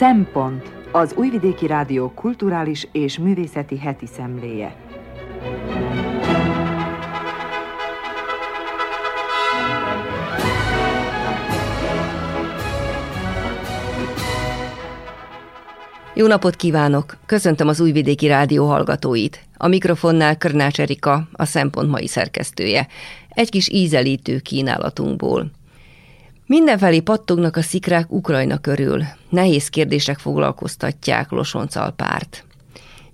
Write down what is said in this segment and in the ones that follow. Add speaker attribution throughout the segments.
Speaker 1: Szempont az Újvidéki Rádió kulturális és művészeti heti szemléje.
Speaker 2: Jó napot kívánok! Köszöntöm az Újvidéki Rádió hallgatóit. A mikrofonnál Körnács Erika, a Szempont mai szerkesztője. Egy kis ízelítő kínálatunkból. Mindenfelé pattognak a szikrák Ukrajna körül. Nehéz kérdések foglalkoztatják Losoncalpárt.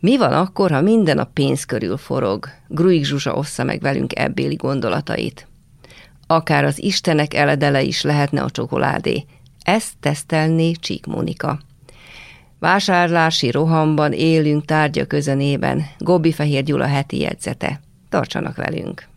Speaker 2: Mi van akkor, ha minden a pénz körül forog? Gruig Zsuzsa ossza meg velünk ebbéli gondolatait. Akár az istenek eledele is lehetne a csokoládé. Ezt tesztelné Csík Mónika. Vásárlási rohamban élünk tárgya közenében. Gobbi Fehér Gyula heti jegyzete. Tartsanak velünk!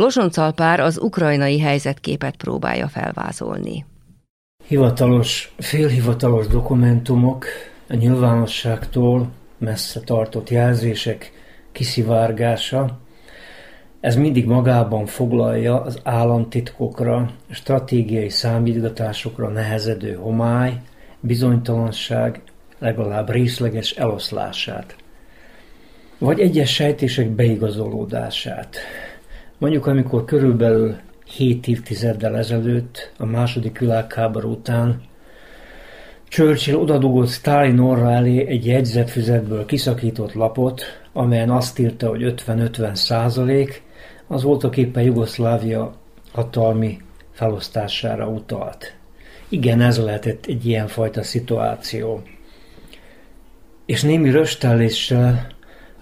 Speaker 2: Losoncalpár az ukrajnai helyzetképet próbálja felvázolni.
Speaker 3: Hivatalos, félhivatalos dokumentumok, a nyilvánosságtól messze tartott jelzések kiszivárgása, ez mindig magában foglalja az államtitkokra, stratégiai számítgatásokra nehezedő homály, bizonytalanság, legalább részleges eloszlását, vagy egyes sejtések beigazolódását. Mondjuk, amikor körülbelül 7 évtizeddel ezelőtt, a második világháború után Churchill odadugott Stalin orra elé egy jegyzetfüzetből kiszakított lapot, amelyen azt írta, hogy 50-50 százalék, az voltak éppen Jugoszlávia hatalmi felosztására utalt. Igen, ez lehetett egy ilyenfajta szituáció. És némi röstelléssel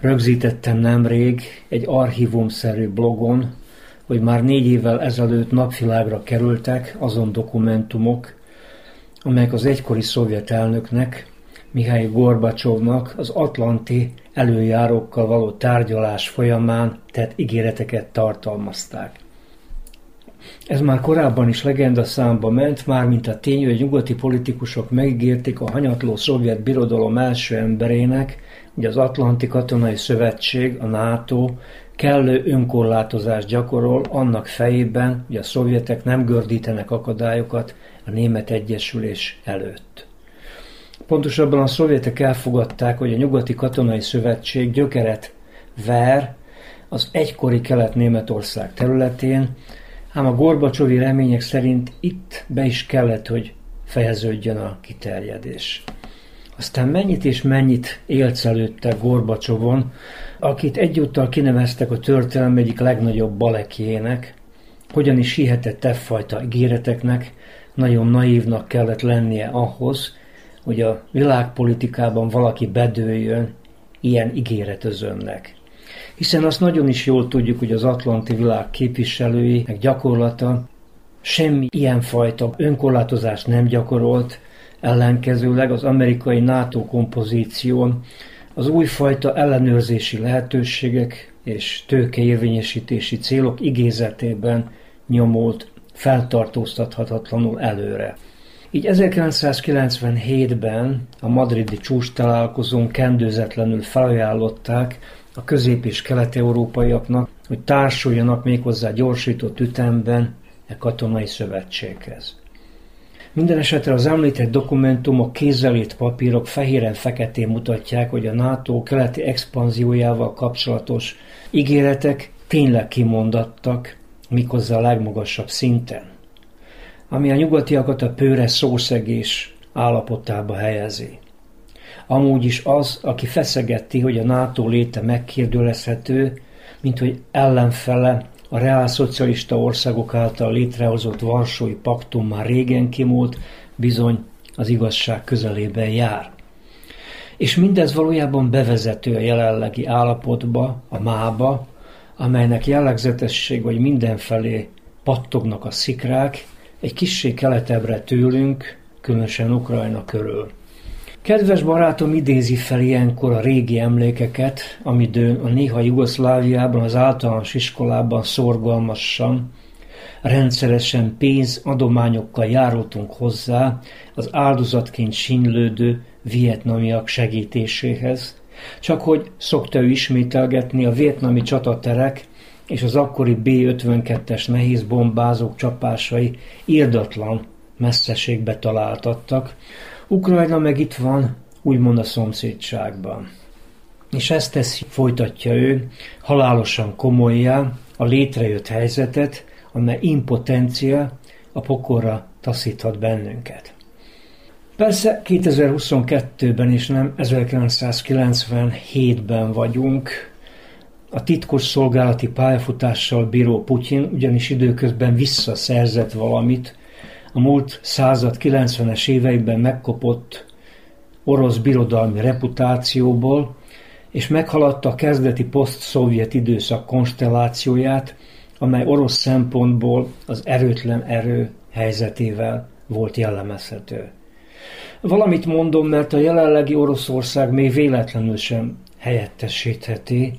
Speaker 3: Rögzítettem nemrég egy archívumszerű blogon, hogy már négy évvel ezelőtt napvilágra kerültek azon dokumentumok, amelyek az egykori szovjet elnöknek, Mihály Gorbacsovnak az atlanti előjárókkal való tárgyalás folyamán tett ígéreteket tartalmazták. Ez már korábban is legenda számba ment, már mint a tény, hogy nyugati politikusok megígérték a hanyatló szovjet birodalom első emberének, hogy az Atlanti Katonai Szövetség, a NATO kellő önkorlátozást gyakorol annak fejében, hogy a szovjetek nem gördítenek akadályokat a német egyesülés előtt. Pontosabban a szovjetek elfogadták, hogy a Nyugati Katonai Szövetség gyökeret ver az egykori Kelet-Németország területén, ám a Gorbacsovi remények szerint itt be is kellett, hogy fejeződjön a kiterjedés. Aztán mennyit és mennyit élcelődtek Gorbacsovon, akit egyúttal kineveztek a történelem egyik legnagyobb balekjének, hogyan is hihetett e fajta ígéreteknek, nagyon naívnak kellett lennie ahhoz, hogy a világpolitikában valaki bedőljön ilyen ígéretözönnek. Hiszen azt nagyon is jól tudjuk, hogy az Atlanti világ képviselői, meg gyakorlata semmi ilyenfajta önkorlátozást nem gyakorolt, Ellenkezőleg az amerikai NATO kompozíción az újfajta ellenőrzési lehetőségek és tőkeérvényesítési célok igézetében nyomult feltartóztathatatlanul előre. Így 1997-ben a madridi csúcs találkozón kendőzetlenül felajánlották a közép- és kelet-európaiaknak, hogy társuljanak méghozzá gyorsított ütemben e katonai szövetséghez. Minden esetre az említett dokumentumok, kézzelét papírok fehéren-feketén mutatják, hogy a NATO keleti expanziójával kapcsolatos ígéretek tényleg kimondattak, méghozzá a legmagasabb szinten, ami a nyugatiakat a pőre szószegés állapotába helyezi. Amúgy is az, aki feszegeti, hogy a NATO léte megkérdőlezhető, mint hogy ellenfele a reálszocialista országok által létrehozott Varsói Paktum már régen kimúlt, bizony az igazság közelében jár. És mindez valójában bevezető a jelenlegi állapotba, a mába, amelynek jellegzetesség, hogy mindenfelé pattognak a szikrák, egy kissé keletebbre tőlünk, különösen Ukrajna körül. Kedves barátom idézi fel ilyenkor a régi emlékeket, amidőn a néha Jugoszláviában, az általános iskolában szorgalmasan, rendszeresen pénz adományokkal járultunk hozzá az áldozatként sinlődő vietnamiak segítéséhez, csak hogy szokta ő ismételgetni a vietnami csataterek és az akkori B-52-es nehéz bombázók csapásai írdatlan messzeségbe találtattak, Ukrajna meg itt van, úgymond a szomszédságban. És ezt teszi, folytatja ő, halálosan komolyá a létrejött helyzetet, amely impotencia a pokorra taszíthat bennünket. Persze 2022-ben és nem 1997-ben vagyunk, a titkos szolgálati pályafutással bíró Putyin ugyanis időközben visszaszerzett valamit a múlt század 90-es éveiben megkopott orosz birodalmi reputációból, és meghaladta a kezdeti poszt-szovjet időszak konstellációját, amely orosz szempontból az erőtlen erő helyzetével volt jellemezhető. Valamit mondom, mert a jelenlegi Oroszország még véletlenül sem helyettesítheti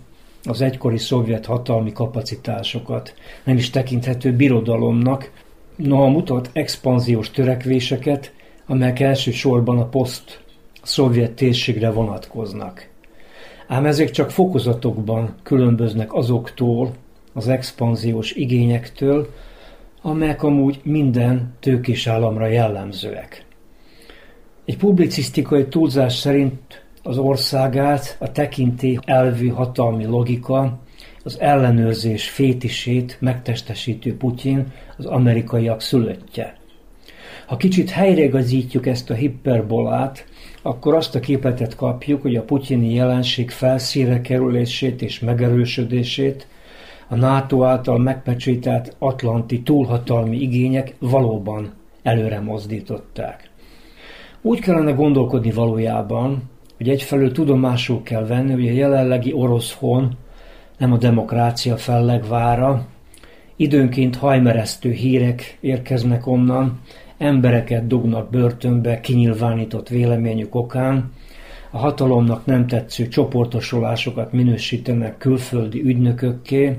Speaker 3: az egykori szovjet hatalmi kapacitásokat, nem is tekinthető birodalomnak, noha mutat expanziós törekvéseket, amelyek elsősorban a poszt szovjet térségre vonatkoznak. Ám ezek csak fokozatokban különböznek azoktól, az expanziós igényektől, amelyek amúgy minden tőkés államra jellemzőek. Egy publicisztikai túlzás szerint az országát a tekinté elvű hatalmi logika az ellenőrzés fétisét megtestesítő Putyin az amerikaiak szülöttje. Ha kicsit helyreigazítjuk ezt a hiperbolát, akkor azt a képletet kapjuk, hogy a putyini jelenség felszíre kerülését és megerősödését a NATO által megpecsételt atlanti túlhatalmi igények valóban előre mozdították. Úgy kellene gondolkodni valójában, hogy egyfelől tudomásul kell venni, hogy a jelenlegi orosz hon nem a demokrácia fellegvára. Időnként hajmeresztő hírek érkeznek onnan, embereket dugnak börtönbe kinyilvánított véleményük okán, a hatalomnak nem tetsző csoportosulásokat minősítenek külföldi ügynökökké,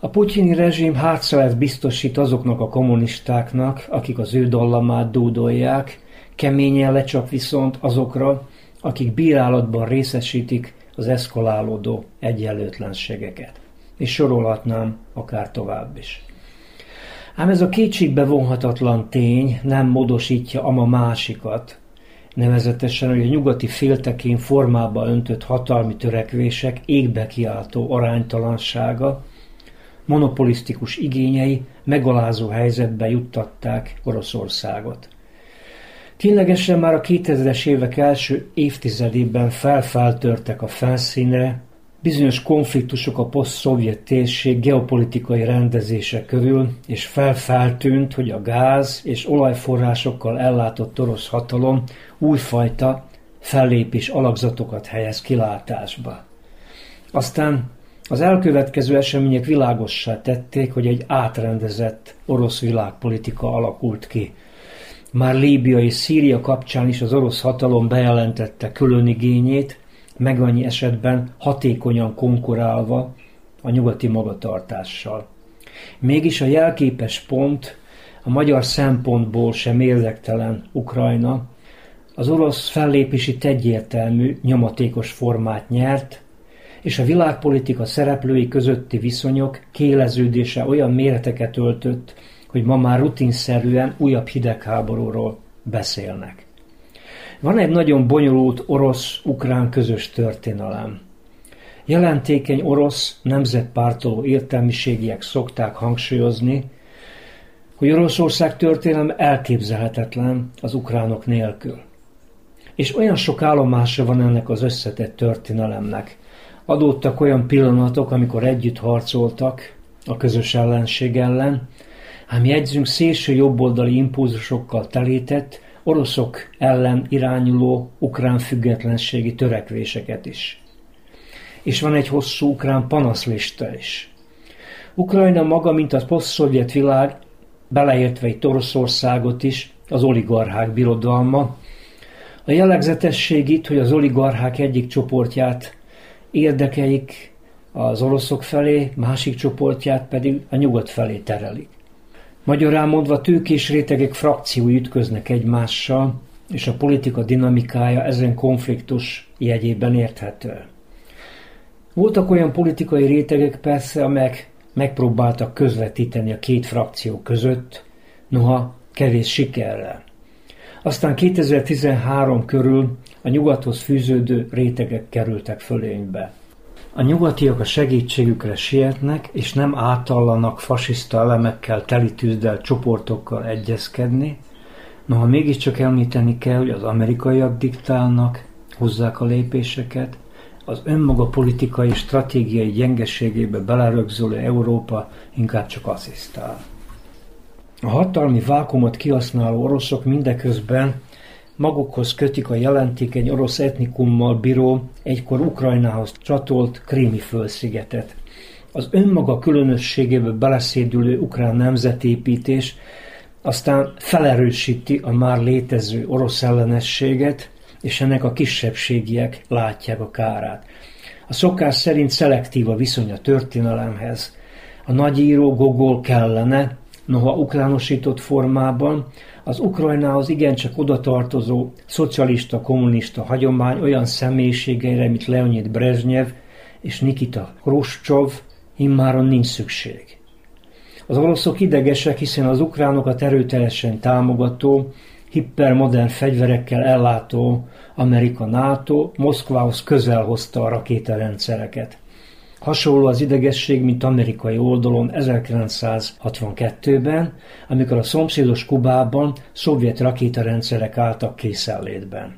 Speaker 3: a putyini rezsim hátszelet biztosít azoknak a kommunistáknak, akik az ő dallamát dúdolják, keményen lecsap viszont azokra, akik bírálatban részesítik az eszkalálódó egyenlőtlenségeket. És sorolhatnám akár tovább is. Ám ez a kétségbe vonhatatlan tény nem módosítja ama másikat, nevezetesen, hogy a nyugati féltekén formába öntött hatalmi törekvések égbe kiáltó aránytalansága, monopolisztikus igényei megalázó helyzetbe juttatták Oroszországot. Ténylegesen már a 2000-es évek első évtizedében felfeltörtek a felszínre bizonyos konfliktusok a poszt-szovjet térség geopolitikai rendezése körül, és felfeltűnt, hogy a gáz és olajforrásokkal ellátott orosz hatalom újfajta fellépés alakzatokat helyez kilátásba. Aztán az elkövetkező események világossá tették, hogy egy átrendezett orosz világpolitika alakult ki – már Líbia és Szíria kapcsán is az orosz hatalom bejelentette különigényét, meg annyi esetben hatékonyan konkurálva a nyugati magatartással. Mégis a jelképes pont a magyar szempontból sem érdektelen Ukrajna, az orosz fellépési egyértelmű, nyomatékos formát nyert, és a világpolitika szereplői közötti viszonyok kéleződése olyan méreteket öltött, hogy ma már rutinszerűen újabb hidegháborúról beszélnek. Van egy nagyon bonyolult orosz-ukrán közös történelem. Jelentékeny orosz nemzetpártoló értelmiségiek szokták hangsúlyozni, hogy Oroszország történelem elképzelhetetlen az ukránok nélkül. És olyan sok állomása van ennek az összetett történelemnek. Adódtak olyan pillanatok, amikor együtt harcoltak a közös ellenség ellen, ám jegyzünk szélső jobboldali impulzusokkal telített, oroszok ellen irányuló ukrán függetlenségi törekvéseket is. És van egy hosszú ukrán panaszlista is. Ukrajna maga, mint a poszt világ, beleértve itt Oroszországot is, az oligarchák birodalma. A jellegzetesség itt, hogy az oligarchák egyik csoportját érdekeik az oroszok felé, másik csoportját pedig a nyugat felé terelik. Magyarán mondva tőkés rétegek frakciói ütköznek egymással, és a politika dinamikája ezen konfliktus jegyében érthető. Voltak olyan politikai rétegek persze, amelyek megpróbáltak közvetíteni a két frakció között, noha kevés sikerrel. Aztán 2013 körül a nyugathoz fűződő rétegek kerültek fölénybe. A nyugatiak a segítségükre sietnek, és nem átallanak fasiszta elemekkel teli tűzdelt csoportokkal egyezkedni, noha mégiscsak említeni kell, hogy az amerikaiak diktálnak, hozzák a lépéseket, az önmaga politikai stratégiai gyengeségébe belerögzülő Európa inkább csak asszisztál. A hatalmi vákumot kihasználó oroszok mindeközben magukhoz kötik a jelentékeny orosz etnikummal bíró, egykor Ukrajnához csatolt krími fölszigetet. Az önmaga különösségébe beleszédülő ukrán nemzetépítés aztán felerősíti a már létező orosz ellenességet, és ennek a kisebbségiek látják a kárát. A szokás szerint szelektív a viszony a történelemhez. A nagyíró Gogol kellene, noha ukránosított formában, az Ukrajnához igencsak odatartozó szocialista-kommunista hagyomány olyan személyiségeire, mint Leonid Brezhnev és Nikita Khrushchev immáron nincs szükség. Az oroszok idegesek, hiszen az ukránokat erőteljesen támogató, hipermodern fegyverekkel ellátó Amerika NATO Moszkvához közel hozta a rakétarendszereket. Hasonló az idegesség, mint amerikai oldalon 1962-ben, amikor a szomszédos Kubában szovjet rakétarendszerek álltak készenlétben.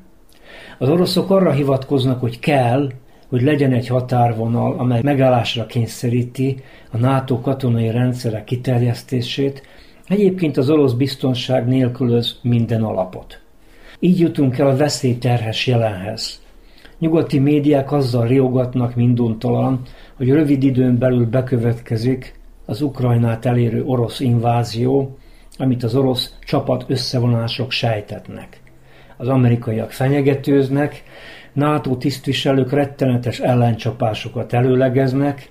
Speaker 3: Az oroszok arra hivatkoznak, hogy kell, hogy legyen egy határvonal, amely megállásra kényszeríti a NATO katonai rendszerek kiterjesztését, egyébként az orosz biztonság nélkülöz minden alapot. Így jutunk el a veszélyterhes jelenhez. Nyugati médiák azzal riogatnak minduntalan, hogy rövid időn belül bekövetkezik az Ukrajnát elérő orosz invázió, amit az orosz csapat összevonások sejtetnek. Az amerikaiak fenyegetőznek, NATO tisztviselők rettenetes ellencsapásokat előlegeznek,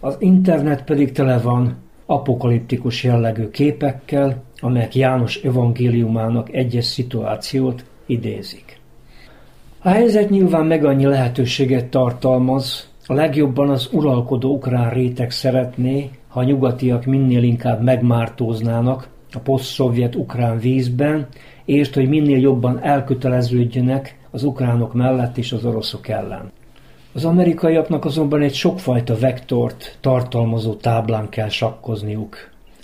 Speaker 3: az internet pedig tele van apokaliptikus jellegű képekkel, amelyek János evangéliumának egyes szituációt idézik. A helyzet nyilván meg annyi lehetőséget tartalmaz, a legjobban az uralkodó ukrán réteg szeretné, ha a nyugatiak minél inkább megmártóznának a poszt-szovjet ukrán vízben, és hogy minél jobban elköteleződjenek az ukránok mellett és az oroszok ellen. Az amerikaiaknak azonban egy sokfajta vektort tartalmazó táblán kell sakkozniuk.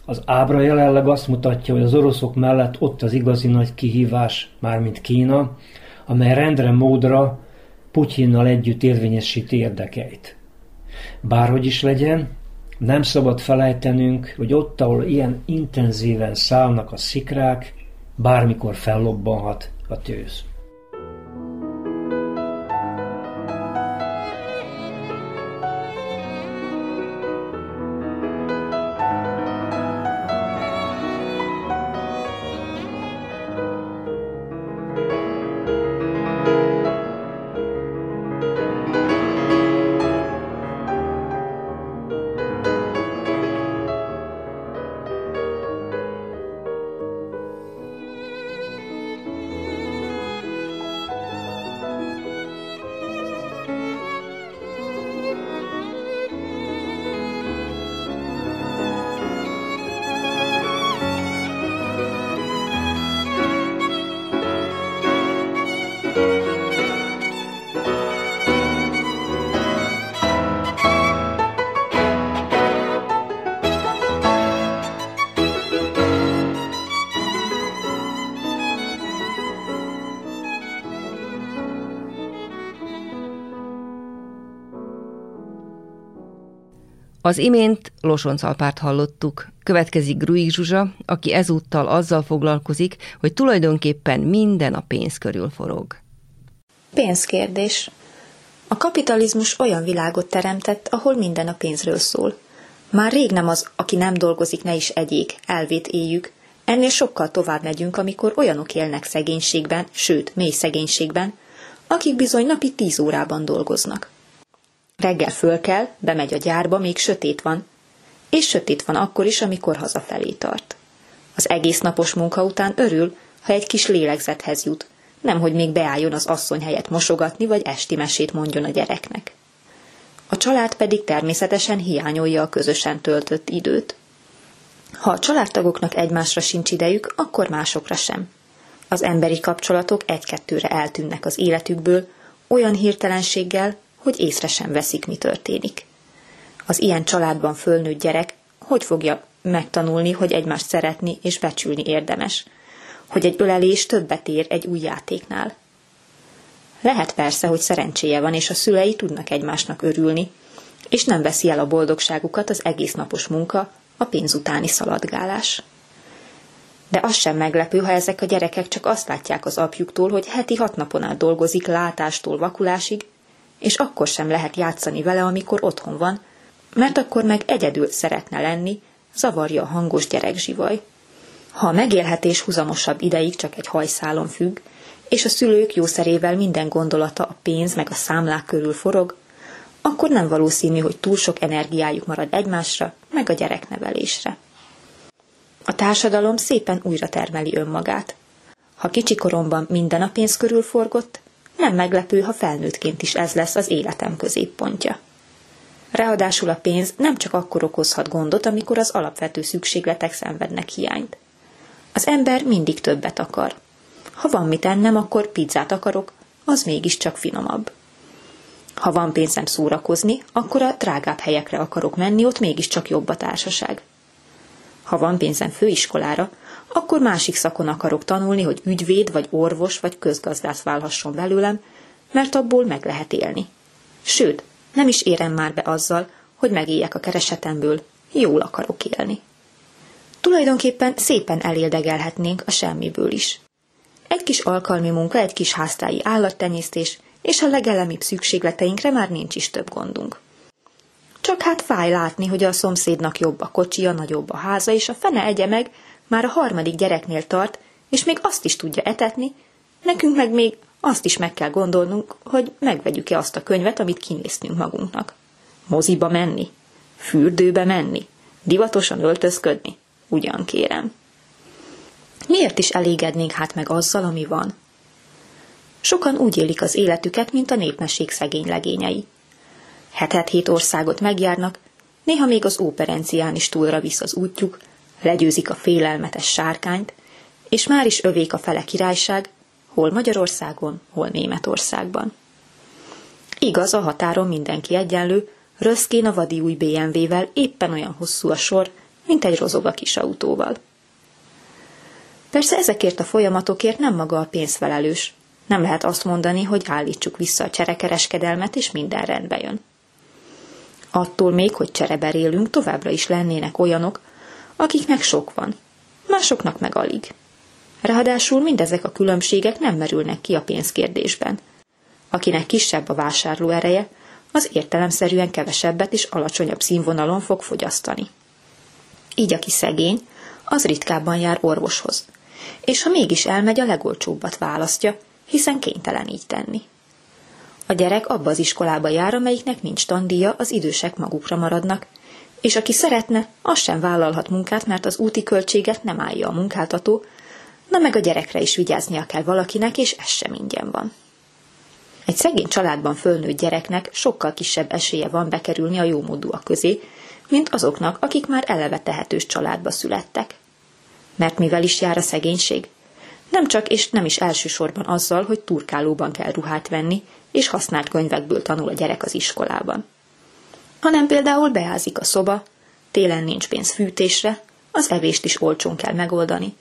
Speaker 3: Az ábra jelenleg azt mutatja, hogy az oroszok mellett ott az igazi nagy kihívás, mármint Kína, amely rendre módra Putyinnal együtt érvényesíti érdekeit. Bárhogy is legyen, nem szabad felejtenünk, hogy ott, ahol ilyen intenzíven szállnak a szikrák, bármikor fellobbanhat a tőz.
Speaker 2: Az imént Losoncalpárt hallottuk. Következik Gruig Zsuzsa, aki ezúttal azzal foglalkozik, hogy tulajdonképpen minden a pénz körül forog.
Speaker 4: Pénzkérdés. A kapitalizmus olyan világot teremtett, ahol minden a pénzről szól. Már rég nem az, aki nem dolgozik, ne is egyék, elvét éljük. Ennél sokkal tovább megyünk, amikor olyanok élnek szegénységben, sőt, mély szegénységben, akik bizony napi tíz órában dolgoznak. Reggel föl kell, bemegy a gyárba, még sötét van, és sötét van akkor is, amikor hazafelé tart. Az egész napos munka után örül, ha egy kis lélegzethez jut, nemhogy még beálljon az asszony helyett mosogatni, vagy esti mesét mondjon a gyereknek. A család pedig természetesen hiányolja a közösen töltött időt. Ha a családtagoknak egymásra sincs idejük, akkor másokra sem. Az emberi kapcsolatok egy-kettőre eltűnnek az életükből, olyan hirtelenséggel, hogy észre sem veszik, mi történik. Az ilyen családban fölnőtt gyerek hogy fogja megtanulni, hogy egymást szeretni és becsülni érdemes, hogy egy ölelés többet ér egy új játéknál. Lehet persze, hogy szerencséje van, és a szülei tudnak egymásnak örülni, és nem veszi el a boldogságukat az egész napos munka, a pénz utáni szaladgálás. De az sem meglepő, ha ezek a gyerekek csak azt látják az apjuktól, hogy heti hat napon át dolgozik látástól vakulásig, és akkor sem lehet játszani vele, amikor otthon van, mert akkor meg egyedül szeretne lenni, zavarja a hangos gyerekzsivaj. Ha a megélhetés huzamosabb ideig csak egy hajszálon függ, és a szülők jószerével minden gondolata a pénz meg a számlák körül forog, akkor nem valószínű, hogy túl sok energiájuk marad egymásra, meg a gyereknevelésre. A társadalom szépen újra termeli önmagát. Ha kicsikoromban minden a pénz körül forgott, nem meglepő, ha felnőttként is ez lesz az életem középpontja. Ráadásul a pénz nem csak akkor okozhat gondot, amikor az alapvető szükségletek szenvednek hiányt. Az ember mindig többet akar. Ha van mit ennem, akkor pizzát akarok, az mégiscsak finomabb. Ha van pénzem szórakozni, akkor a drágább helyekre akarok menni, ott mégiscsak jobb a társaság. Ha van pénzem főiskolára, akkor másik szakon akarok tanulni, hogy ügyvéd, vagy orvos, vagy közgazdász válhasson belőlem, mert abból meg lehet élni. Sőt, nem is érem már be azzal, hogy megéljek a keresetemből, jól akarok élni. Tulajdonképpen szépen eléldegelhetnénk a semmiből is. Egy kis alkalmi munka, egy kis háztáji állattenyésztés, és a legelemibb szükségleteinkre már nincs is több gondunk. Csak hát fáj látni, hogy a szomszédnak jobb a kocsia, nagyobb a háza, és a fene egye meg már a harmadik gyereknél tart, és még azt is tudja etetni, nekünk meg még azt is meg kell gondolnunk, hogy megvegyük-e azt a könyvet, amit kinéztünk magunknak. Moziba menni, fürdőbe menni, divatosan öltözködni, ugyan kérem. Miért is elégednénk hát meg azzal, ami van? Sokan úgy élik az életüket, mint a népmesség szegény legényei. Hetet hét országot megjárnak, néha még az óperencián is túlra visz az útjuk, legyőzik a félelmetes sárkányt, és már is övék a fele királyság, hol Magyarországon, hol Németországban. Igaz, a határon mindenki egyenlő, Röszkén a vadi új BMW-vel éppen olyan hosszú a sor, mint egy rozog a kis autóval. Persze ezekért a folyamatokért nem maga a pénz felelős. Nem lehet azt mondani, hogy állítsuk vissza a cserekereskedelmet, és minden rendbe jön. Attól még, hogy csereberélünk, továbbra is lennének olyanok, akiknek sok van, másoknak meg alig. Ráadásul mindezek a különbségek nem merülnek ki a pénzkérdésben. Akinek kisebb a vásárló ereje, az értelemszerűen kevesebbet és alacsonyabb színvonalon fog fogyasztani. Így aki szegény, az ritkábban jár orvoshoz, és ha mégis elmegy, a legolcsóbbat választja, hiszen kénytelen így tenni. A gyerek abba az iskolába jár, amelyiknek nincs tandíja, az idősek magukra maradnak, és aki szeretne, az sem vállalhat munkát, mert az úti költséget nem állja a munkáltató, na meg a gyerekre is vigyáznia kell valakinek, és ez sem ingyen van. Egy szegény családban fölnőtt gyereknek sokkal kisebb esélye van bekerülni a jómódúak közé, mint azoknak, akik már eleve tehetős családba születtek. Mert mivel is jár a szegénység? Nem csak és nem is elsősorban azzal, hogy turkálóban kell ruhát venni, és használt könyvekből tanul a gyerek az iskolában. Hanem például beázik a szoba, télen nincs pénz fűtésre, az evést is olcsón kell megoldani,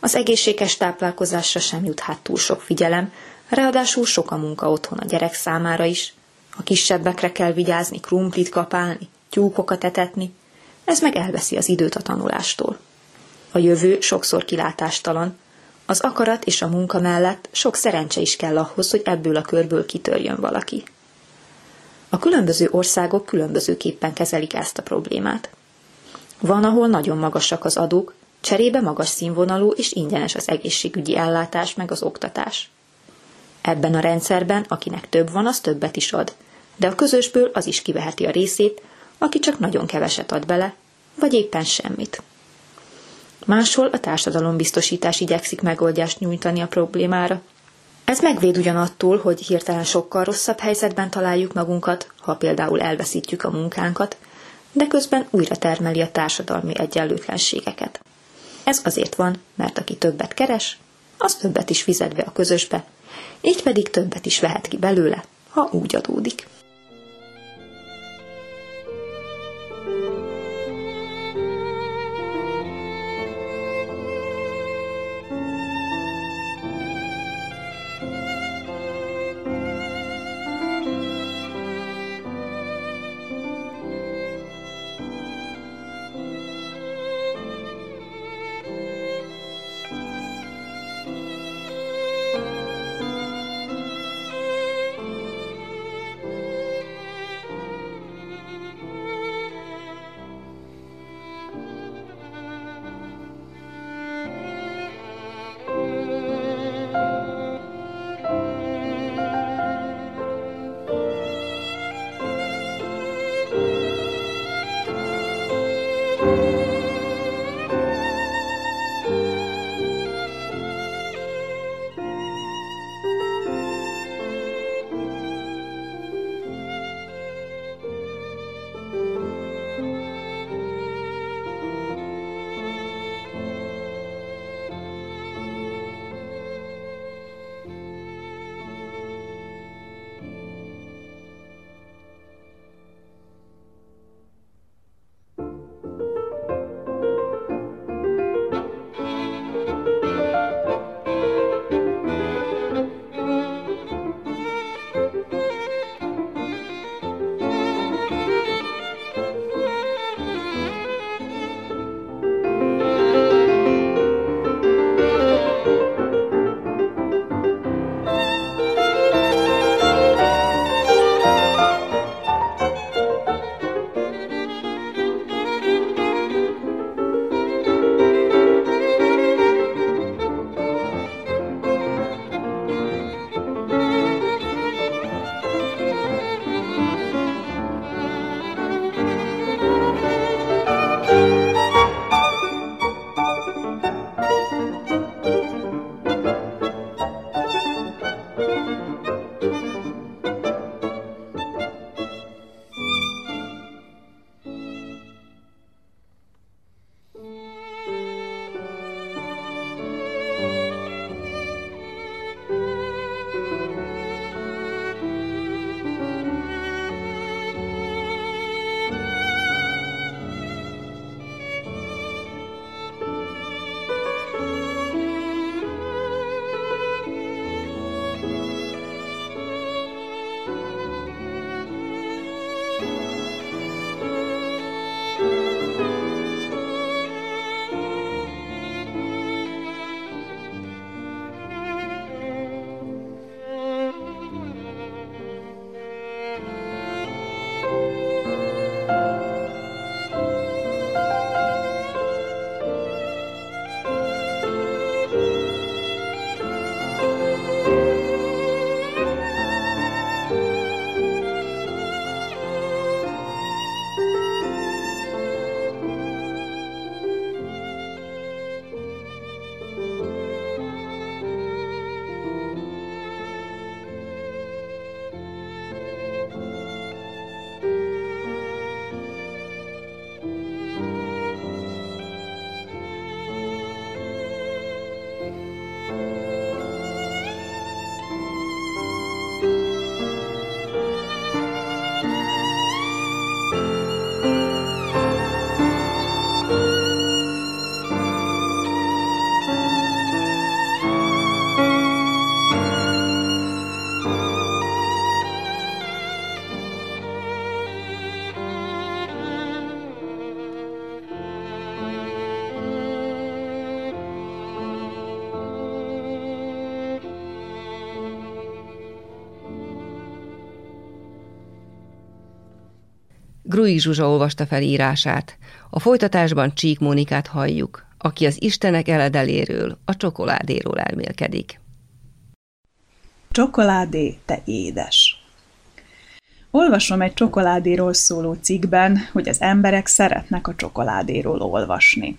Speaker 4: az egészséges táplálkozásra sem jut hát túl sok figyelem, ráadásul sok a munka otthon a gyerek számára is. A kisebbekre kell vigyázni, krumplit kapálni, tyúkokat etetni, ez meg elveszi az időt a tanulástól. A jövő sokszor kilátástalan, az akarat és a munka mellett sok szerencse is kell ahhoz, hogy ebből a körből kitörjön valaki. A különböző országok különbözőképpen kezelik ezt a problémát. Van, ahol nagyon magasak az adók, cserébe magas színvonalú és ingyenes az egészségügyi ellátás meg az oktatás. Ebben a rendszerben, akinek több van, az többet is ad, de a közösből az is kiveheti a részét, aki csak nagyon keveset ad bele, vagy éppen semmit. Máshol a társadalombiztosítás igyekszik megoldást nyújtani a problémára. Ez megvéd ugyanattól, hogy hirtelen sokkal rosszabb helyzetben találjuk magunkat, ha például elveszítjük a munkánkat, de közben újra termeli a társadalmi egyenlőtlenségeket. Ez azért van, mert aki többet keres, az többet is fizet be a közösbe, így pedig többet is vehet ki belőle, ha úgy adódik.
Speaker 2: Grui Zsuzsa olvasta fel írását. A folytatásban Csík Mónikát halljuk, aki az Istenek eledeléről, a csokoládéról elmélkedik.
Speaker 5: Csokoládé, te édes! Olvasom egy csokoládéról szóló cikkben, hogy az emberek szeretnek a csokoládéról olvasni.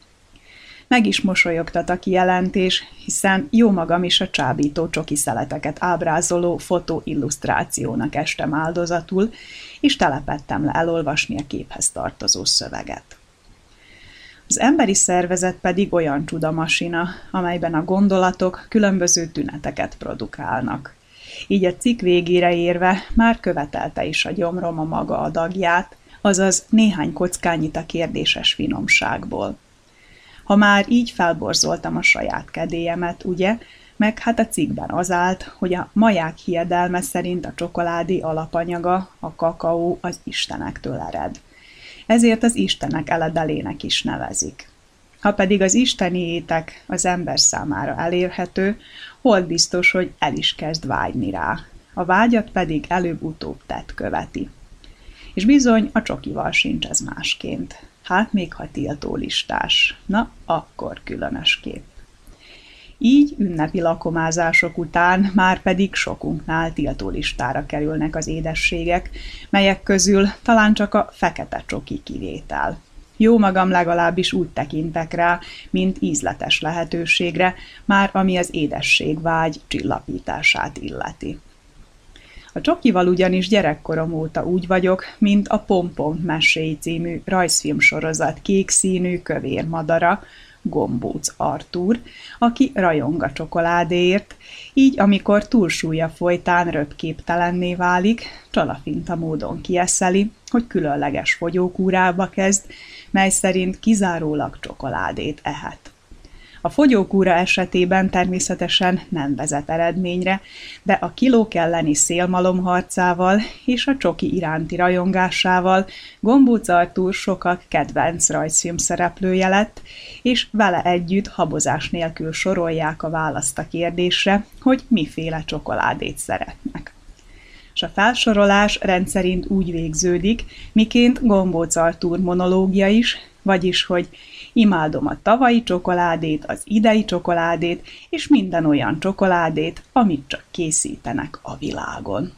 Speaker 5: Meg is mosolyogtat a kijelentés, hiszen jó magam is a csábító csoki szeleteket ábrázoló fotóillusztrációnak estem áldozatul, és telepettem le elolvasni a képhez tartozó szöveget. Az emberi szervezet pedig olyan csudamasina, amelyben a gondolatok különböző tüneteket produkálnak. Így a cikk végére érve már követelte is a gyomrom a maga adagját, azaz néhány kockányit a kérdéses finomságból. Ha már így felborzoltam a saját kedélyemet, ugye, meg hát a cikkben az állt, hogy a maják hiedelme szerint a csokoládé alapanyaga, a kakaó az istenektől ered. Ezért az istenek eledelének is nevezik. Ha pedig az isteni étek az ember számára elérhető, hol biztos, hogy el is kezd vágyni rá. A vágyat pedig előbb-utóbb tett követi. És bizony a csokival sincs ez másként. Hát még ha tiltó listás. Na, akkor különösképp. Így ünnepi lakomázások után már pedig sokunknál tiltó listára kerülnek az édességek, melyek közül talán csak a fekete csoki kivétel. Jó magam legalábbis úgy tekintek rá, mint ízletes lehetőségre, már ami az édesség vágy csillapítását illeti. A csokival ugyanis gyerekkorom óta úgy vagyok, mint a Pompom meséi című rajzfilmsorozat kék színű kövér madara, Gombóc Artúr, aki rajong a csokoládéért, így amikor túlsúlya folytán röpképtelenné válik, csalafinta módon kieszeli, hogy különleges fogyókúrába kezd, mely szerint kizárólag csokoládét ehet. A fogyókúra esetében természetesen nem vezet eredményre, de a kilók elleni szélmalomharcával és a csoki iránti rajongásával Gombóc Artúr sokak kedvenc rajzfilm szereplője lett, és vele együtt habozás nélkül sorolják a választ a kérdésre, hogy miféle csokoládét szeretnek. És a felsorolás rendszerint úgy végződik, miként Gombóc Artúr monológia is, vagyis, hogy Imádom a tavalyi csokoládét, az idei csokoládét, és minden olyan csokoládét, amit csak készítenek a világon.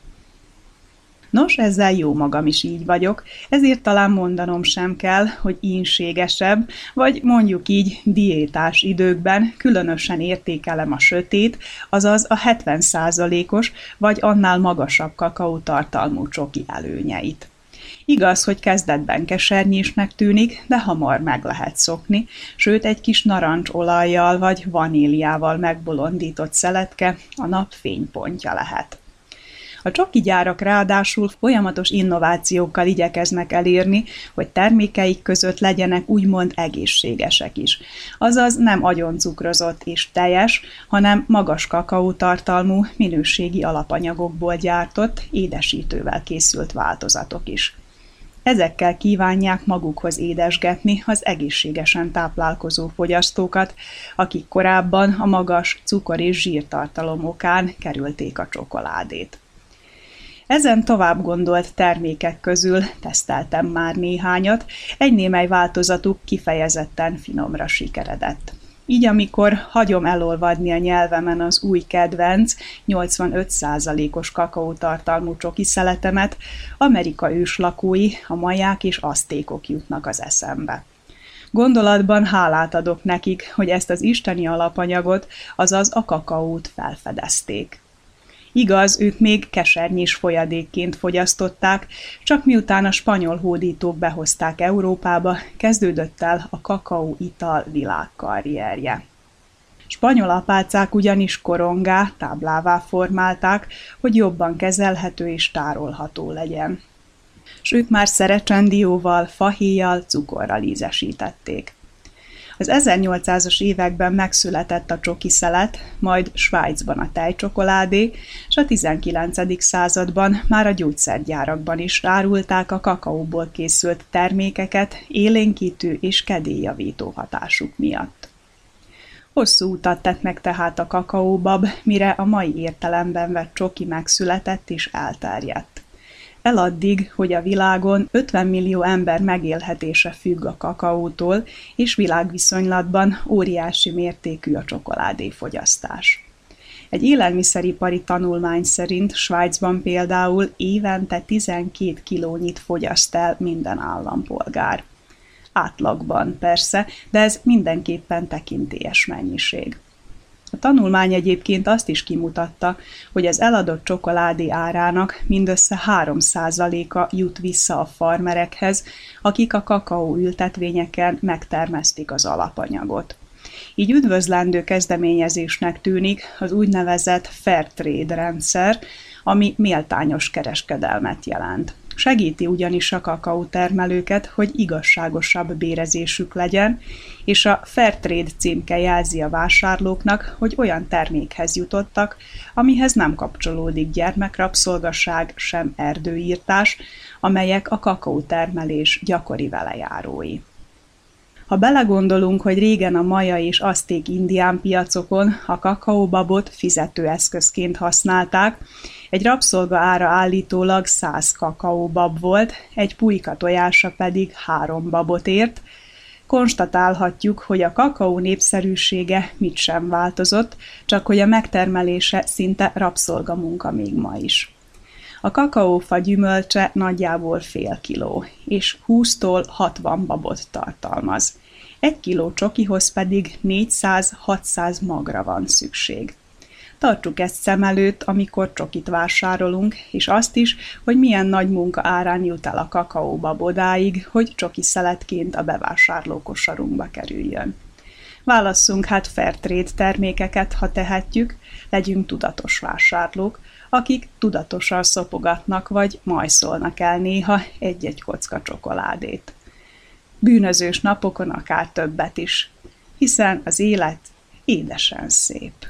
Speaker 5: Nos, ezzel jó magam is így vagyok, ezért talán mondanom sem kell, hogy ínségesebb, vagy mondjuk így diétás időkben különösen értékelem a sötét, azaz a 70%-os vagy annál magasabb kakaótartalmú csoki előnyeit. Igaz, hogy kezdetben kesernyésnek tűnik, de hamar meg lehet szokni, sőt egy kis narancs olajjal vagy vaníliával megbolondított szeletke a nap fénypontja lehet. A csoki gyárak ráadásul folyamatos innovációkkal igyekeznek elérni, hogy termékeik között legyenek úgymond egészségesek is. Azaz nem agyoncukrozott és teljes, hanem magas kakaótartalmú, minőségi alapanyagokból gyártott, édesítővel készült változatok is. Ezekkel kívánják magukhoz édesgetni az egészségesen táplálkozó fogyasztókat, akik korábban a magas cukor- és zsírtartalom okán kerülték a csokoládét. Ezen tovább gondolt termékek közül teszteltem már néhányat, egy némely változatuk kifejezetten finomra sikeredett. Így amikor hagyom elolvadni a nyelvemen az új kedvenc, 85%-os kakaótartalmú csoki szeletemet, Amerika őslakói, a maják és asztékok jutnak az eszembe. Gondolatban hálát adok nekik, hogy ezt az isteni alapanyagot, azaz a kakaót felfedezték. Igaz, ők még kesernyés folyadékként fogyasztották, csak miután a spanyol hódítók behozták Európába, kezdődött el a kakaó ital világkarrierje. Spanyol apácák ugyanis korongá, táblává formálták, hogy jobban kezelhető és tárolható legyen. S ők már szerecsendióval, fahéjjal, cukorral ízesítették. Az 1800-as években megszületett a csoki szelet, majd Svájcban a tejcsokoládé, és a 19. században már a gyógyszergyárakban is árulták a kakaóból készült termékeket élénkítő és kedélyjavító hatásuk miatt. Hosszú utat tett meg tehát a kakaóbab, mire a mai értelemben vett csoki megszületett és elterjedt. Eladdig, hogy a világon 50 millió ember megélhetése függ a kakaótól, és világviszonylatban óriási mértékű a csokoládéfogyasztás. Egy élelmiszeripari tanulmány szerint Svájcban például évente 12 kilónyit fogyaszt el minden állampolgár. Átlagban persze, de ez mindenképpen tekintélyes mennyiség. A tanulmány egyébként azt is kimutatta, hogy az eladott csokoládé árának mindössze 3%-a jut vissza a farmerekhez, akik a kakaó ültetvényeken megtermesztik az alapanyagot. Így üdvözlendő kezdeményezésnek tűnik az úgynevezett fair trade rendszer, ami méltányos kereskedelmet jelent. Segíti ugyanis a kakaó termelőket, hogy igazságosabb bérezésük legyen, és a Fairtrade címke jelzi a vásárlóknak, hogy olyan termékhez jutottak, amihez nem kapcsolódik gyermekrabszolgaság, sem erdőírtás, amelyek a kakaótermelés gyakori velejárói. Ha belegondolunk, hogy régen a maja és azték indián piacokon a kakaóbabot fizetőeszközként használták, egy rabszolga ára állítólag 100 kakaóbab volt, egy pulyka tojása pedig három babot ért, konstatálhatjuk, hogy a kakaó népszerűsége mit sem változott, csak hogy a megtermelése szinte rabszolgamunka még ma is. A kakaófa gyümölcse nagyjából fél kiló, és 20-tól 60 babot tartalmaz. Egy kiló csokihoz pedig 400-600 magra van szükség. Tartsuk ezt szem előtt, amikor csokit vásárolunk, és azt is, hogy milyen nagy munka árán jut el a kakaóba bodáig, hogy csoki szeletként a bevásárlókosarunkba kerüljön. Válasszunk hát Fairtrade termékeket, ha tehetjük, legyünk tudatos vásárlók, akik tudatosan szopogatnak vagy majszolnak el néha egy-egy kocka csokoládét. Bűnözős napokon akár többet is, hiszen az élet édesen szép.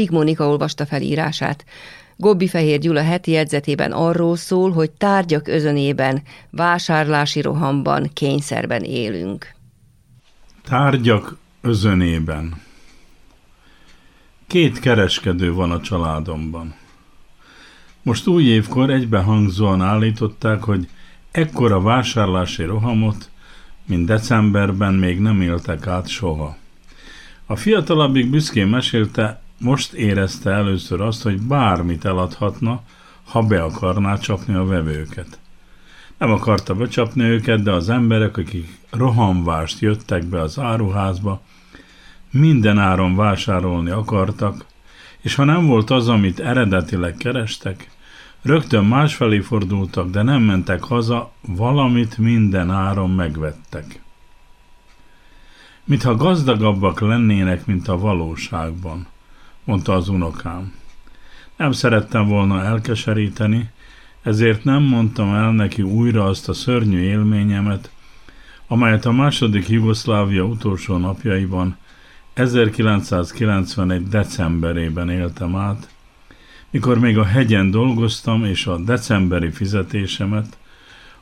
Speaker 2: Csík Mónika olvasta felírását. Gobbi Fehér Gyula heti jegyzetében arról szól, hogy tárgyak özönében, vásárlási rohamban, kényszerben élünk.
Speaker 6: Tárgyak özönében. Két kereskedő van a családomban. Most új évkor egybehangzóan állították, hogy ekkora vásárlási rohamot, mint decemberben még nem éltek át soha. A fiatalabbik büszkén mesélte, most érezte először azt, hogy bármit eladhatna, ha be akarná csapni a vevőket. Nem akarta becsapni őket, de az emberek, akik rohamvást jöttek be az áruházba, minden áron vásárolni akartak, és ha nem volt az, amit eredetileg kerestek, rögtön másfelé fordultak, de nem mentek haza, valamit minden áron megvettek. Mintha gazdagabbak lennének, mint a valóságban, mondta az unokám. Nem szerettem volna elkeseríteni, ezért nem mondtam el neki újra azt a szörnyű élményemet, amelyet a második Jugoszlávia utolsó napjaiban 1991. decemberében éltem át, mikor még a hegyen dolgoztam, és a decemberi fizetésemet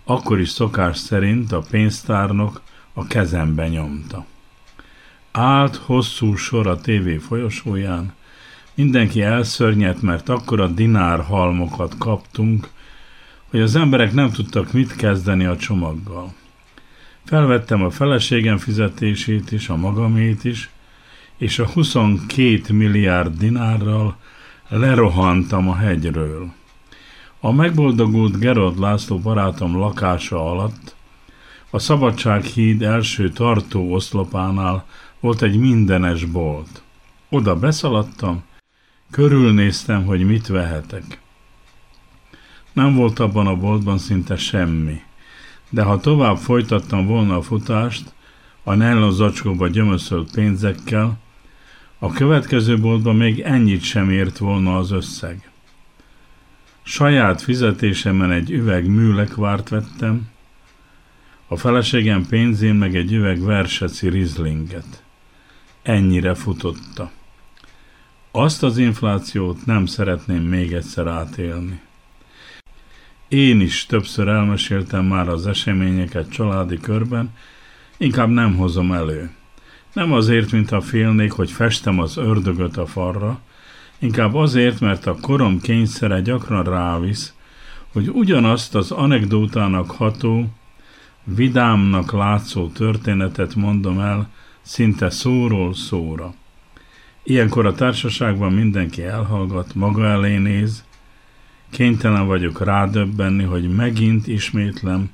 Speaker 6: akkor is szokás szerint a pénztárnok a kezembe nyomta. Állt hosszú sor a tévé folyosóján, mindenki elszörnyett, mert akkor a dinár halmokat kaptunk, hogy az emberek nem tudtak mit kezdeni a csomaggal. Felvettem a feleségem fizetését is, a magamét is, és a 22 milliárd dinárral lerohantam a hegyről. A megboldogult Gerard László barátom lakása alatt a Szabadsághíd első tartó oszlopánál volt egy mindenes bolt. Oda beszaladtam, körülnéztem, hogy mit vehetek. Nem volt abban a boltban szinte semmi, de ha tovább folytattam volna a futást, a nylon zacskóba gyömöszölt pénzekkel, a következő boltban még ennyit sem ért volna az összeg. Saját fizetésemben egy üveg műlekvárt vettem, a feleségem pénzén meg egy üveg verseci rizlinget. Ennyire futotta. Azt az inflációt nem szeretném még egyszer átélni. Én is többször elmeséltem már az eseményeket családi körben, inkább nem hozom elő. Nem azért, mint a félnék, hogy festem az ördögöt a farra, inkább azért, mert a korom kényszere gyakran rávisz, hogy ugyanazt az anekdótának ható, vidámnak látszó történetet mondom el, szinte szóról szóra. Ilyenkor a társaságban mindenki elhallgat, maga elé néz, kénytelen vagyok rádöbbenni, hogy megint ismétlem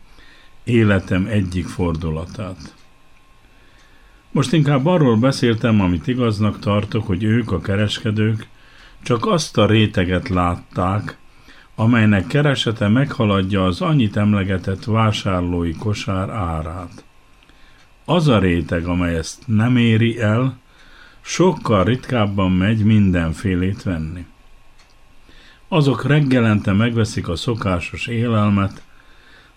Speaker 6: életem egyik fordulatát. Most inkább arról beszéltem, amit igaznak tartok, hogy ők, a kereskedők, csak azt a réteget látták, amelynek keresete meghaladja az annyit emlegetett vásárlói kosár árát. Az a réteg, amely ezt nem éri el, sokkal ritkábban megy mindenfélét venni. Azok reggelente megveszik a szokásos élelmet,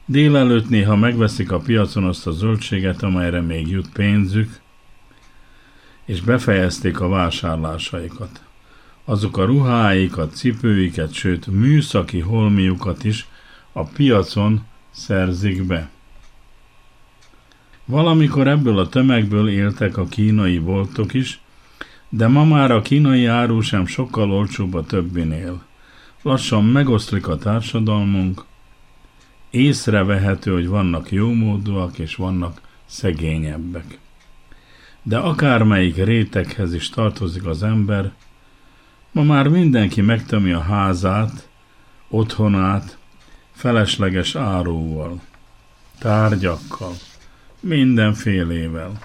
Speaker 6: délelőtt néha megveszik a piacon azt a zöldséget, amelyre még jut pénzük, és befejezték a vásárlásaikat. Azok a ruháikat, cipőiket, sőt műszaki holmiukat is a piacon szerzik be. Valamikor ebből a tömegből éltek a kínai boltok is, de ma már a kínai áru sem sokkal olcsóbb a többinél. Lassan megoszlik a társadalmunk, észrevehető, hogy vannak jómódúak és vannak szegényebbek de akármelyik réteghez is tartozik az ember, ma már mindenki megtömi a házát, otthonát, felesleges áróval, tárgyakkal, mindenfélével.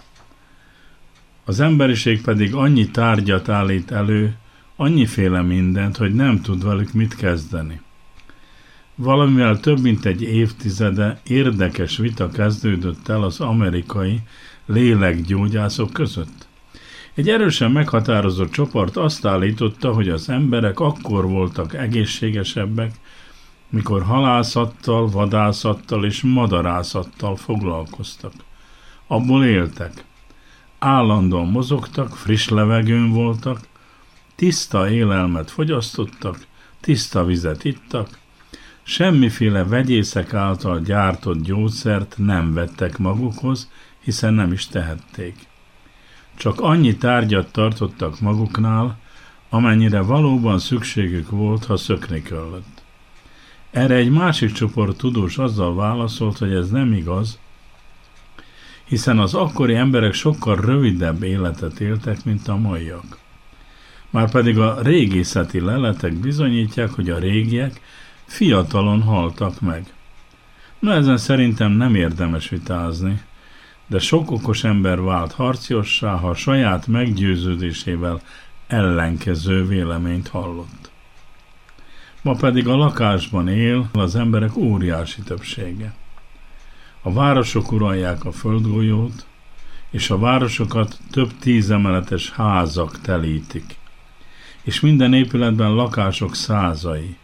Speaker 6: Az emberiség pedig annyi tárgyat állít elő, annyiféle mindent, hogy nem tud velük mit kezdeni. Valamivel több mint egy évtizede érdekes vita kezdődött el az amerikai lélekgyógyászok között. Egy erősen meghatározott csoport azt állította, hogy az emberek akkor voltak egészségesebbek, mikor halászattal, vadászattal és madarászattal foglalkoztak. Abból éltek. Állandóan mozogtak, friss levegőn voltak, tiszta élelmet fogyasztottak, tiszta vizet ittak, semmiféle vegyészek által gyártott gyógyszert nem vettek magukhoz, hiszen nem is tehették. Csak annyi tárgyat tartottak maguknál, amennyire valóban szükségük volt, ha szökni kellett. Erre egy másik csoport tudós azzal válaszolt, hogy ez nem igaz, hiszen az akkori emberek sokkal rövidebb életet éltek, mint a maiak. Márpedig a régészeti leletek bizonyítják, hogy a régiek fiatalon haltak meg. Na ezen szerintem nem érdemes vitázni, de sok okos ember vált harciossá, ha saját meggyőződésével ellenkező véleményt hallott. Ma pedig a lakásban él az emberek óriási többsége. A városok uralják a földgolyót, és a városokat több tízemeletes házak telítik. És minden épületben lakások százai,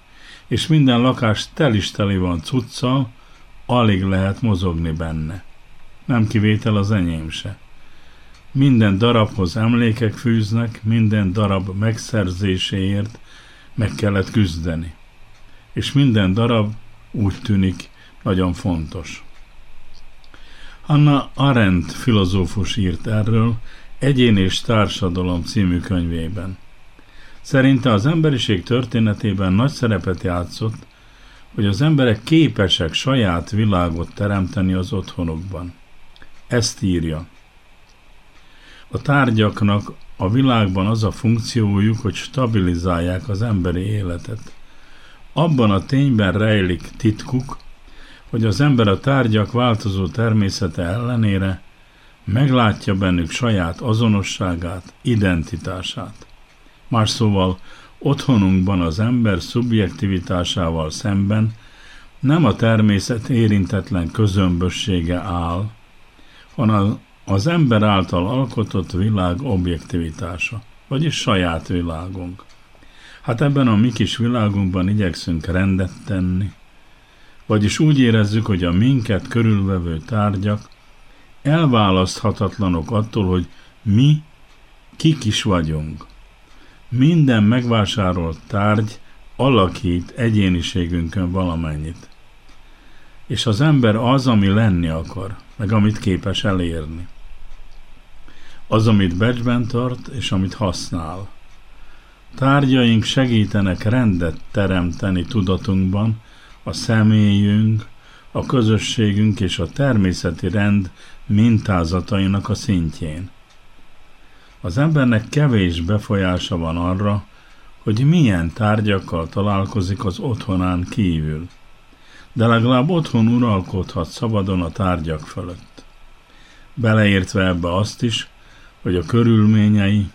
Speaker 6: és minden lakás tel is teli van cuccal, alig lehet mozogni benne. Nem kivétel az enyém se. Minden darabhoz emlékek fűznek, minden darab megszerzéséért meg kellett küzdeni. És minden darab úgy tűnik nagyon fontos. Anna Arendt filozófus írt erről Egyén és társadalom című könyvében. Szerinte az emberiség történetében nagy szerepet játszott, hogy az emberek képesek saját világot teremteni az otthonukban. Ezt írja. A tárgyaknak a világban az a funkciójuk, hogy stabilizálják az emberi életet. Abban a tényben rejlik titkuk, hogy az ember a tárgyak változó természete ellenére meglátja bennük saját azonosságát, identitását. Más szóval, otthonunkban az ember szubjektivitásával szemben nem a természet érintetlen közömbössége áll, hanem az ember által alkotott világ objektivitása, vagyis saját világunk. Hát ebben a mi kis világunkban igyekszünk rendet tenni, vagyis úgy érezzük, hogy a minket körülvevő tárgyak elválaszthatatlanok attól, hogy mi kik is vagyunk. Minden megvásárolt tárgy alakít egyéniségünkön valamennyit. És az ember az, ami lenni akar, meg amit képes elérni. Az, amit becsben tart, és amit használ. Tárgyaink segítenek rendet teremteni tudatunkban, a személyünk, a közösségünk és a természeti rend mintázatainak a szintjén. Az embernek kevés befolyása van arra, hogy milyen tárgyakkal találkozik az otthonán kívül, de legalább otthon uralkodhat szabadon a tárgyak fölött. Beleértve ebbe azt is, hogy a körülményei,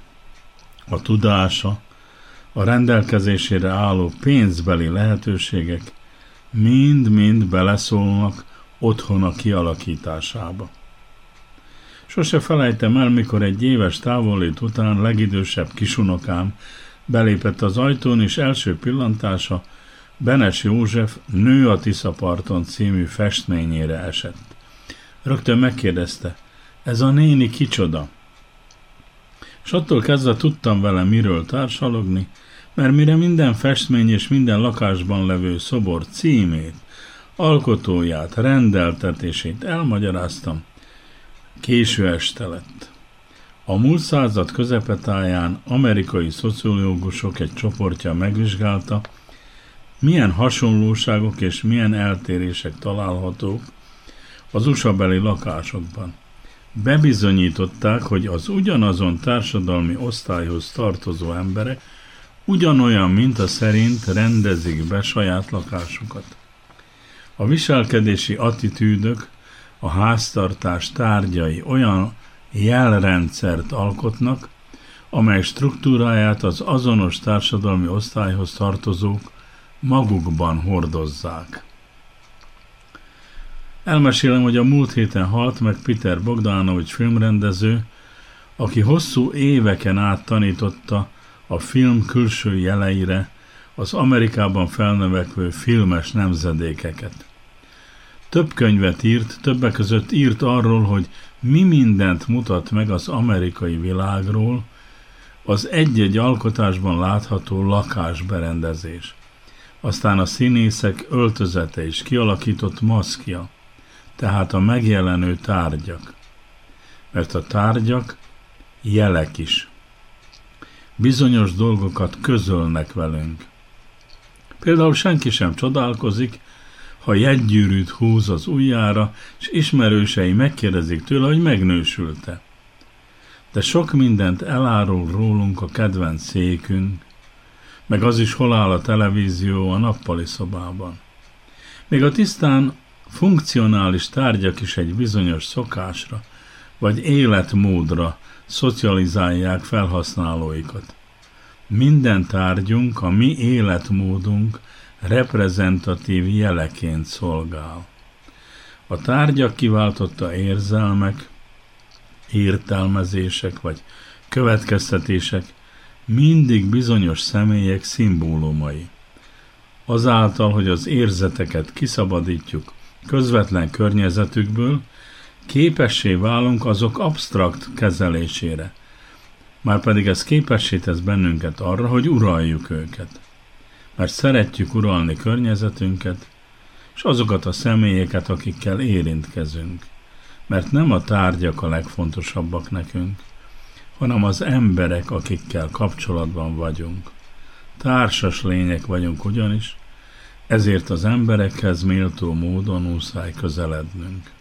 Speaker 6: a tudása, a rendelkezésére álló pénzbeli lehetőségek mind-mind beleszólnak otthona kialakításába. Sose felejtem el, mikor egy éves távolét után legidősebb kisunokám belépett az ajtón, és első pillantása Benes József Nő a Tiszaparton című festményére esett. Rögtön megkérdezte, ez a néni kicsoda? És attól kezdve tudtam vele miről társalogni, mert mire minden festmény és minden lakásban levő szobor címét, alkotóját, rendeltetését elmagyaráztam, késő este lett. A múlt század közepetáján amerikai szociológusok egy csoportja megvizsgálta, milyen hasonlóságok és milyen eltérések találhatók az USA beli lakásokban. Bebizonyították, hogy az ugyanazon társadalmi osztályhoz tartozó emberek ugyanolyan minta szerint rendezik be saját lakásukat. A viselkedési attitűdök, a háztartás tárgyai olyan jelrendszert alkotnak, amely struktúráját az azonos társadalmi osztályhoz tartozók magukban hordozzák. Elmesélem, hogy a múlt héten halt meg Peter Bogdanovics filmrendező, aki hosszú éveken át tanította a film külső jeleire az Amerikában felnövekvő filmes nemzedékeket. Több könyvet írt, többek között írt arról, hogy mi mindent mutat meg az amerikai világról, az egy-egy alkotásban látható lakásberendezés, aztán a színészek öltözete és kialakított maszkja, tehát a megjelenő tárgyak. Mert a tárgyak jelek is. Bizonyos dolgokat közölnek velünk. Például senki sem csodálkozik, ha jegygyűrűt húz az ujjára, és ismerősei megkérdezik tőle, hogy megnősülte. De sok mindent elárul rólunk a kedvenc székünk, meg az is hol áll a televízió a nappali szobában. Még a tisztán funkcionális tárgyak is egy bizonyos szokásra, vagy életmódra szocializálják felhasználóikat. Minden tárgyunk, a mi életmódunk reprezentatív jeleként szolgál. A tárgyak kiváltotta érzelmek, értelmezések vagy következtetések mindig bizonyos személyek szimbólumai. Azáltal, hogy az érzeteket kiszabadítjuk közvetlen környezetükből, képessé válunk azok absztrakt kezelésére. Márpedig ez képessé tesz bennünket arra, hogy uraljuk őket. Mert szeretjük uralni környezetünket, és azokat a személyeket, akikkel érintkezünk. Mert nem a tárgyak a legfontosabbak nekünk, hanem az emberek, akikkel kapcsolatban vagyunk. Társas lények vagyunk ugyanis, ezért az emberekhez méltó módon muszáj közelednünk.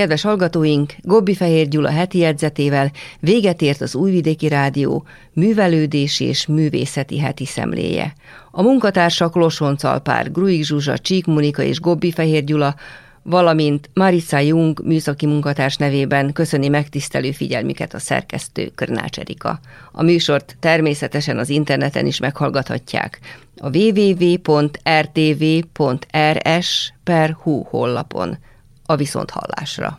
Speaker 2: Kedves hallgatóink, Gobbi Fehér Gyula heti jegyzetével véget ért az Újvidéki Rádió művelődési és művészeti heti szemléje. A munkatársak Losonc Alpár, Gruig Zsuzsa, Csík Monika és Gobbi Fehér Gyula, valamint Marissa Jung műszaki munkatárs nevében köszöni megtisztelő figyelmüket a szerkesztő Körnács Erika. A műsort természetesen az interneten is meghallgathatják. A www.rtv.rs per hu hollapon a viszonthallásra.